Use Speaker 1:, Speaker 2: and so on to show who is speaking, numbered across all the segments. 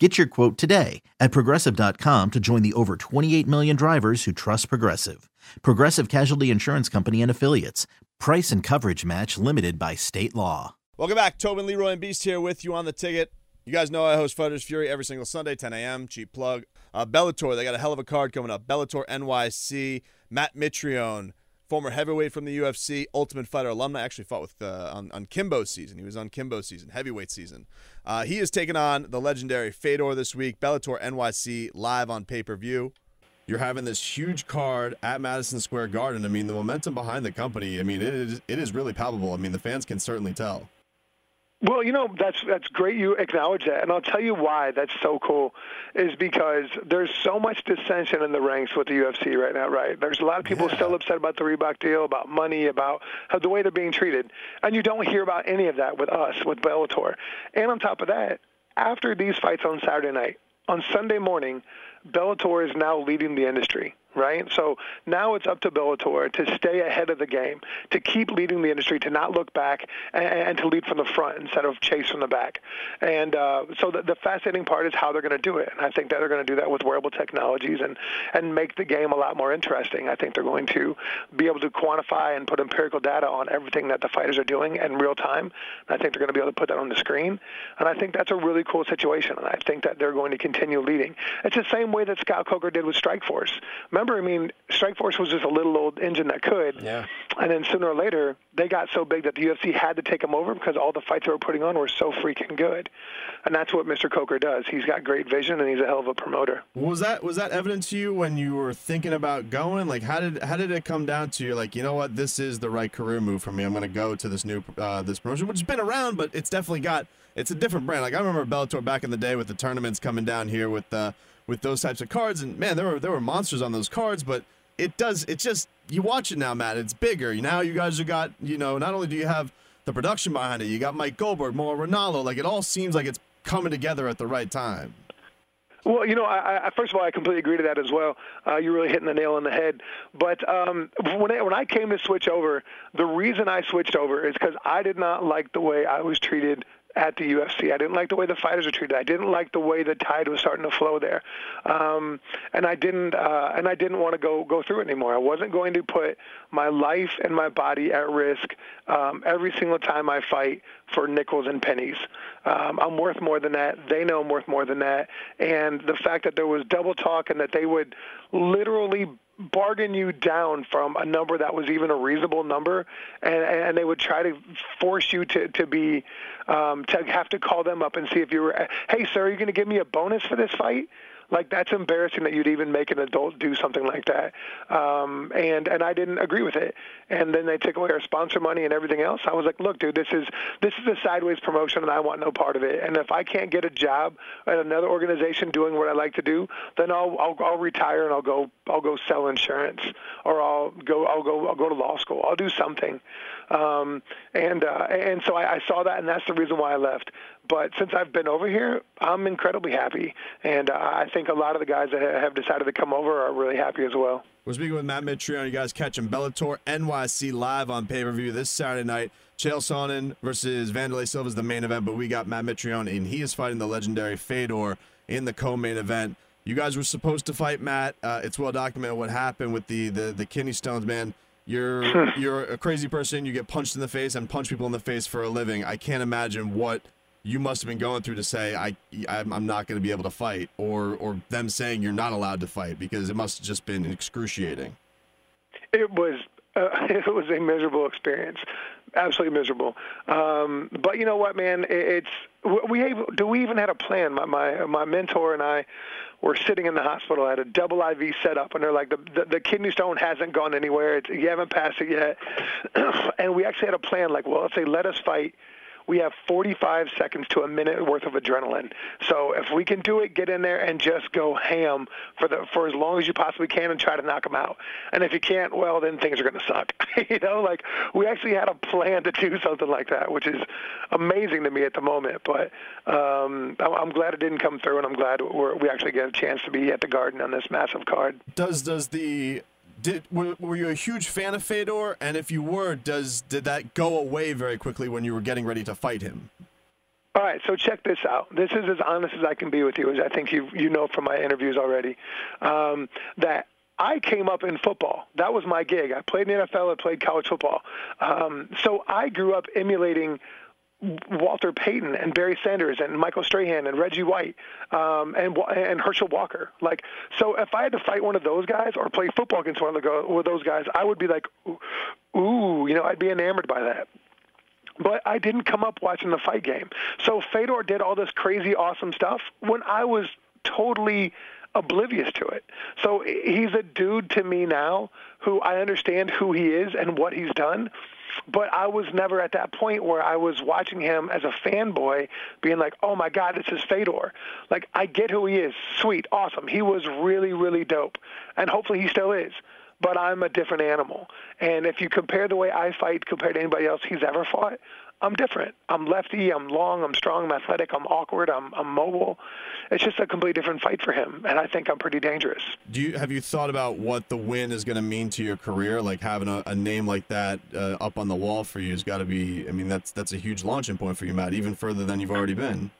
Speaker 1: Get your quote today at progressive.com to join the over 28 million drivers who trust Progressive. Progressive Casualty Insurance Company and Affiliates. Price and coverage match limited by state law.
Speaker 2: Welcome back. Tobin, Leroy, and Beast here with you on the ticket. You guys know I host Fighters Fury every single Sunday, 10 a.m. Cheap plug. Uh, Bellator, they got a hell of a card coming up. Bellator NYC, Matt Mitrione, former heavyweight from the UFC, Ultimate Fighter alumni. Actually fought with uh, on, on Kimbo's season. He was on Kimbo's season, heavyweight season. Uh, he is taking on the legendary Fedor this week. Bellator NYC live on pay per view. You're having this huge card at Madison Square Garden. I mean, the momentum behind the company. I mean, it is it is really palpable. I mean, the fans can certainly tell.
Speaker 3: Well, you know that's that's great. You acknowledge that, and I'll tell you why that's so cool. Is because there's so much dissension in the ranks with the UFC right now. Right? There's a lot of people
Speaker 2: Yeah.
Speaker 3: still upset about the Reebok deal, about money, about how the way they're being treated, and you don't hear about any of that with us with Bellator. And on top of that, after these fights on Saturday night, on Sunday morning, Bellator is now leading the industry. Right, so now it's up to Bellator to stay ahead of the game, to keep leading the industry, to not look back, and, and to lead from the front instead of chase from the back. And uh, so the, the fascinating part is how they're going to do it. And I think that they're going to do that with wearable technologies and and make the game a lot more interesting. I think they're going to be able to quantify and put empirical data on everything that the fighters are doing in real time. And I think they're going to be able to put that on the screen. And I think that's a really cool situation. And I think that they're going to continue leading. It's the same way that Scott Coker did with Strikeforce. I mean, Strikeforce was just a little old engine that could.
Speaker 2: Yeah.
Speaker 3: And then sooner or later, they got so big that the UFC had to take them over because all the fights they were putting on were so freaking good. And that's what Mr. Coker does. He's got great vision and he's a hell of a promoter.
Speaker 2: Was that was that evident to you when you were thinking about going? Like, how did how did it come down to you? Like, you know what, this is the right career move for me. I'm going to go to this new uh, this promotion, which has been around, but it's definitely got it's a different brand. Like I remember Bellator back in the day with the tournaments coming down here with uh, with those types of cards, and man, there were there were monsters on those cards, but it does it just you watch it now, Matt. It's bigger. Now you guys have got you know not only do you have the production behind it, you got Mike Goldberg, Mauro Ranallo. Like it all seems like it's coming together at the right time.
Speaker 3: Well, you know, I, I, first of all, I completely agree to that as well. Uh, you're really hitting the nail on the head. But um, when I, when I came to switch over, the reason I switched over is because I did not like the way I was treated at the UFC. I didn't like the way the fighters were treated. I didn't like the way the tide was starting to flow there, um, and I didn't uh, and I didn't want to go go through it anymore. I wasn't going to put my life and my body at risk um, every single time I fight for nickels and pennies. Um, I'm worth more than that. They know I'm worth more than that. And the fact that there was double talk and that they would literally bargain you down from a number that was even a reasonable number, and, and they would try to force you to to be um, to have to call them up and see if you were. Hey, sir, are you going to give me a bonus for this fight? Like that's embarrassing that you'd even make an adult do something like that. Um, and and I didn't agree with it. And then they took away our sponsor money and everything else. I was like, look, dude, this is this is a sideways promotion, and I want no part of it. And if I can't get a job at another organization doing what I like to do, then I'll I'll, I'll retire and I'll go I'll go sell insurance, or I'll go I'll go I'll go to law school. I'll do something. Um, and uh, and so I, I saw that, and that's the reason why I left. But since I've been over here, I'm incredibly happy, and uh, I think a lot of the guys that have decided to come over are really happy as well.
Speaker 2: We're speaking with Matt Mitrione. You guys catching Bellator NYC live on pay per view this Saturday night. Chael Sonnen versus Wanderlei Silva is the main event, but we got Matt Mitrione, and he is fighting the legendary Fedor in the co-main event. You guys were supposed to fight Matt. Uh, it's well documented what happened with the the, the kidney stones, man. You're you're a crazy person. You get punched in the face and punch people in the face for a living. I can't imagine what you must have been going through to say I I'm, not going to be able to fight, or or them saying you're not allowed to fight because it must have just been excruciating.
Speaker 3: It was uh, it was a miserable experience, absolutely miserable. Um, but you know what, man? It, it's we have, do we even had a plan? My my my mentor and I were sitting in the hospital. I had a double IV set up, and they're like, the the, the kidney stone hasn't gone anywhere. It's, you haven't passed it yet, and we actually had a plan. Like, well, if they let us fight we have 45 seconds to a minute worth of adrenaline. So if we can do it, get in there and just go ham for the for as long as you possibly can and try to knock them out. And if you can't, well, then things are going to suck. you know, like we actually had a plan to do something like that, which is amazing to me at the moment. But um, I'm glad it didn't come through, and I'm glad we actually get a chance to be at the Garden on this massive card.
Speaker 2: Does does the did were, were, you a huge fan of Fedor? And if you were, does did that go away very quickly when you were getting ready to fight him?
Speaker 3: All right, so check this out. This is as honest as I can be with you, as I think you you know from my interviews already. Um, that I came up in football. That was my gig. I played in the NFL. I played college football. Um, so I grew up emulating Walter Payton and Barry Sanders and Michael Strahan and Reggie White um, and and Herschel Walker. Like, so if I had to fight one of those guys or play football against one of those guys, I would be like, ooh, you know, I'd be enamored by that. But I didn't come up watching the fight game. So Fedor did all this crazy, awesome stuff when I was totally oblivious to it. So he's a dude to me now who I understand who he is and what he's done but I was never at that point where I was watching him as a fanboy, being like, "Oh my God, this is Fedor." Like I get who he is, sweet, awesome. He was really, really dope, and hopefully he still is. But I'm a different animal, and if you compare the way I fight compared to anybody else he's ever fought, I'm different. I'm lefty. I'm long. I'm strong. I'm athletic. I'm awkward. I'm I'm mobile. It's just a completely different fight for him, and I think I'm pretty dangerous.
Speaker 2: Do you have you thought about what the win is going to mean to your career? Like having a, a name like that uh, up on the wall for you has got to be. I mean, that's that's a huge launching point for you, Matt. Even further than you've already been.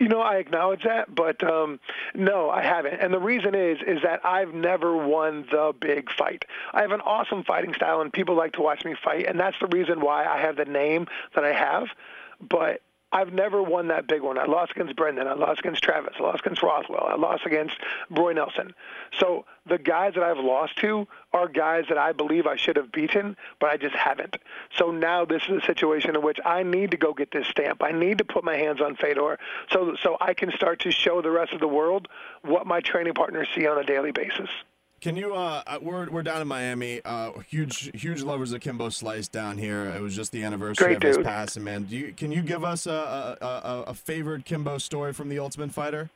Speaker 3: You know, I acknowledge that, but um, no, I haven't. And the reason is is that I've never won the big fight. I have an awesome fighting style, and people like to watch me fight, and that's the reason why I have the name that I have. But I've never won that big one. I lost against Brendan. I lost against Travis. I lost against Rothwell. I lost against Roy Nelson. So the guys that I've lost to are guys that I believe I should have beaten, but I just haven't. So now this is a situation in which I need to go get this stamp. I need to put my hands on Fedor so so I can start to show the rest of the world what my training partners see on a daily basis.
Speaker 2: Can you? Uh, uh, we're we're down in Miami. Uh, huge huge lovers of Kimbo Slice down here. It was just the anniversary
Speaker 3: Great
Speaker 2: of
Speaker 3: dude.
Speaker 2: his passing, man. Do you can you give us a a, a, a favorite Kimbo story from the Ultimate Fighter?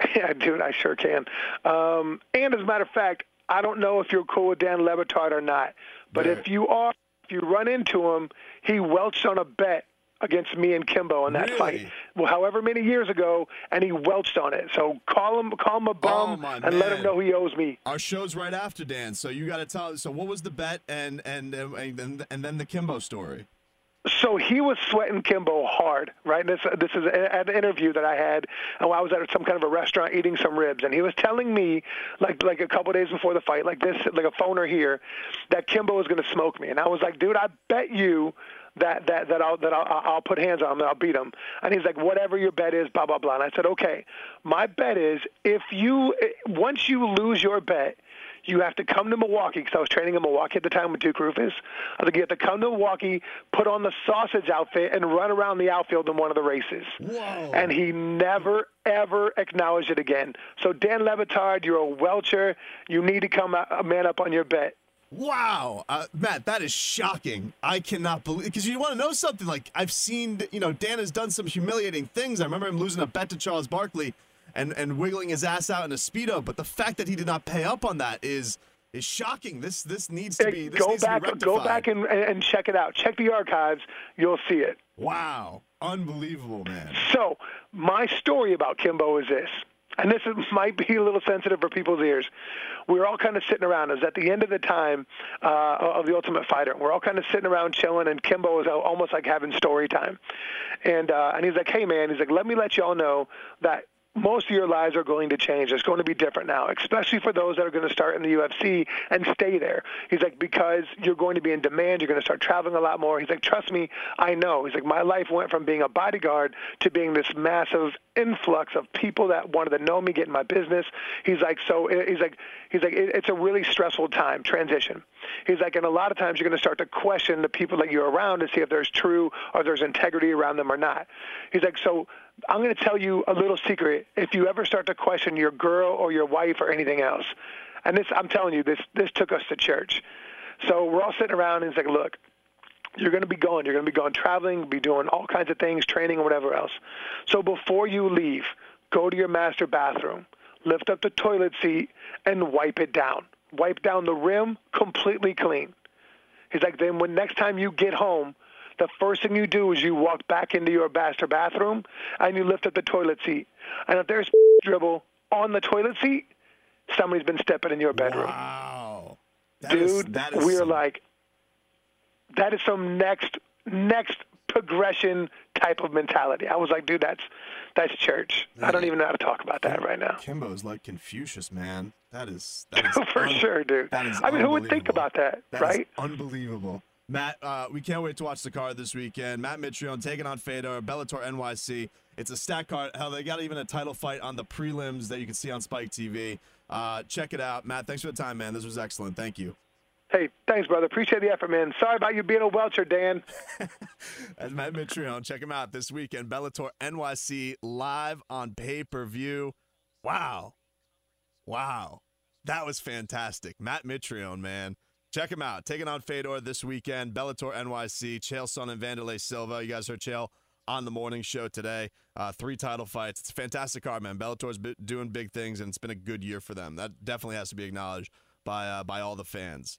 Speaker 3: Yeah, dude, I sure can. Um, and as a matter of fact, I don't know if you're cool with Dan Le Batard or not, but
Speaker 2: right.
Speaker 3: if you are, if you run into him, he welched on a bet against me and Kimbo in that
Speaker 2: really?
Speaker 3: fight. Well, however many years ago, and he welched on it. So call him, call him a bum,
Speaker 2: oh,
Speaker 3: and
Speaker 2: man.
Speaker 3: let him know he owes me.
Speaker 2: Our show's right after Dan, so you got to tell. So what was the bet, and and and and then the Kimbo story?
Speaker 3: So he was sweating Kimbo hard, right? This this is an interview that I had, and I was at some kind of a restaurant eating some ribs, and he was telling me, like like a couple days before the fight, like this, like a phoner here, that Kimbo was going to smoke me, and I was like, dude, I bet you that that that I'll that I'll, I'll put hands on him and I'll beat him. And he's like, whatever your bet is, blah blah blah. And I said, okay, my bet is if you once you lose your bet, you have to come to Milwaukee because I was training in Milwaukee at the time with Duke Roufus. I think you have to come to Milwaukee, put on the sausage outfit, and run around the outfield in one of the races.
Speaker 2: Whoa.
Speaker 3: And he never ever acknowledged it again. So Dan Le Batard, you're a welcher. You need to come a man up on your bet.
Speaker 2: Wow, uh, Matt, that is shocking. I cannot believe because you want to know something. Like I've seen, you know, Dan has done some humiliating things. I remember him losing a bet to Charles Barkley and and wiggling his ass out in a speedo. But the fact that he did not pay up on that is is shocking. This this needs to be. This
Speaker 3: go
Speaker 2: needs
Speaker 3: back,
Speaker 2: to be
Speaker 3: go back and and check it out. Check the archives. You'll see it.
Speaker 2: Wow, unbelievable, man.
Speaker 3: So my story about Kimbo is this and this is, might be a little sensitive for people's ears. We were all kind of sitting around. It was at the end of the time uh, of the Ultimate Fighter. We're all kind of sitting around chilling, and Kimbo was almost like having story time. And uh, and he's like, "Hey man," he's like, "Let me let y'all know that most of your lives are going to change. It's going to be different now, especially for those that are going to start in the UFC and stay there. He's like, because you're going to be in demand, you're going to start traveling a lot more. He's like, trust me, I know. He's like, my life went from being a bodyguard to being this massive influx of people that wanted to know me, get in my business. He's like, so he's like, he's like, it's a really stressful time transition. He's like, and a lot of times you're going to start to question the people that you're around to see if there's true or there's integrity around them or not. He's like, so I'm going to tell you a little secret. If you ever start to question your girl or your wife or anything else, and this, I'm telling you, this this took us to church. So we're all sitting around, and he's like, look, you're going to be going. You're going to be going traveling, be doing all kinds of things, training, and whatever else. So before you leave, go to your master bathroom, lift up the toilet seat, and wipe it down. Wipe down the rim completely clean. He's like, then when next time you get home, the first thing you do is you walk back into your master bathroom and you lift up the toilet seat. And if there's dribble on the toilet seat, somebody's been stepping in your bedroom.
Speaker 2: Wow. That
Speaker 3: Dude,
Speaker 2: is- that is
Speaker 3: we're
Speaker 2: some-
Speaker 3: like, that is some next next progression type of mentality. I was like, dude, that's that's church. I don't even know how to talk about that right now.
Speaker 2: Kimbo is like Confucius, man. That is, that is
Speaker 3: For
Speaker 2: un-
Speaker 3: sure, dude.
Speaker 2: That is
Speaker 3: I mean, who would think about that,
Speaker 2: That
Speaker 3: right?
Speaker 2: unbelievable. Matt, uh, we can't wait to watch the card this weekend. Matt Mitrione taking on Fedor, Bellator NYC. It's a stat card. Hell, they got even a title fight on the prelims that you can see on Spike TV. Uh, check it out. Matt, thanks for the time, man. This was excellent. Thank you.
Speaker 3: Hey, thanks, brother. Appreciate the effort, man. Sorry about you being a welcher, Dan.
Speaker 2: That's Matt Mitrione. Check him out this weekend. Bellator NYC live on pay per view. Wow. Wow. That was fantastic. Matt Mitrione, man. Check him out. Taking on Fedor this weekend. Bellator NYC. Chael Son and Wanderlei Silva. You guys heard Chael on the morning show today. Uh, three title fights. It's a fantastic card, man. Bellator's doing big things, and it's been a good year for them. That definitely has to be acknowledged by uh, by all the fans.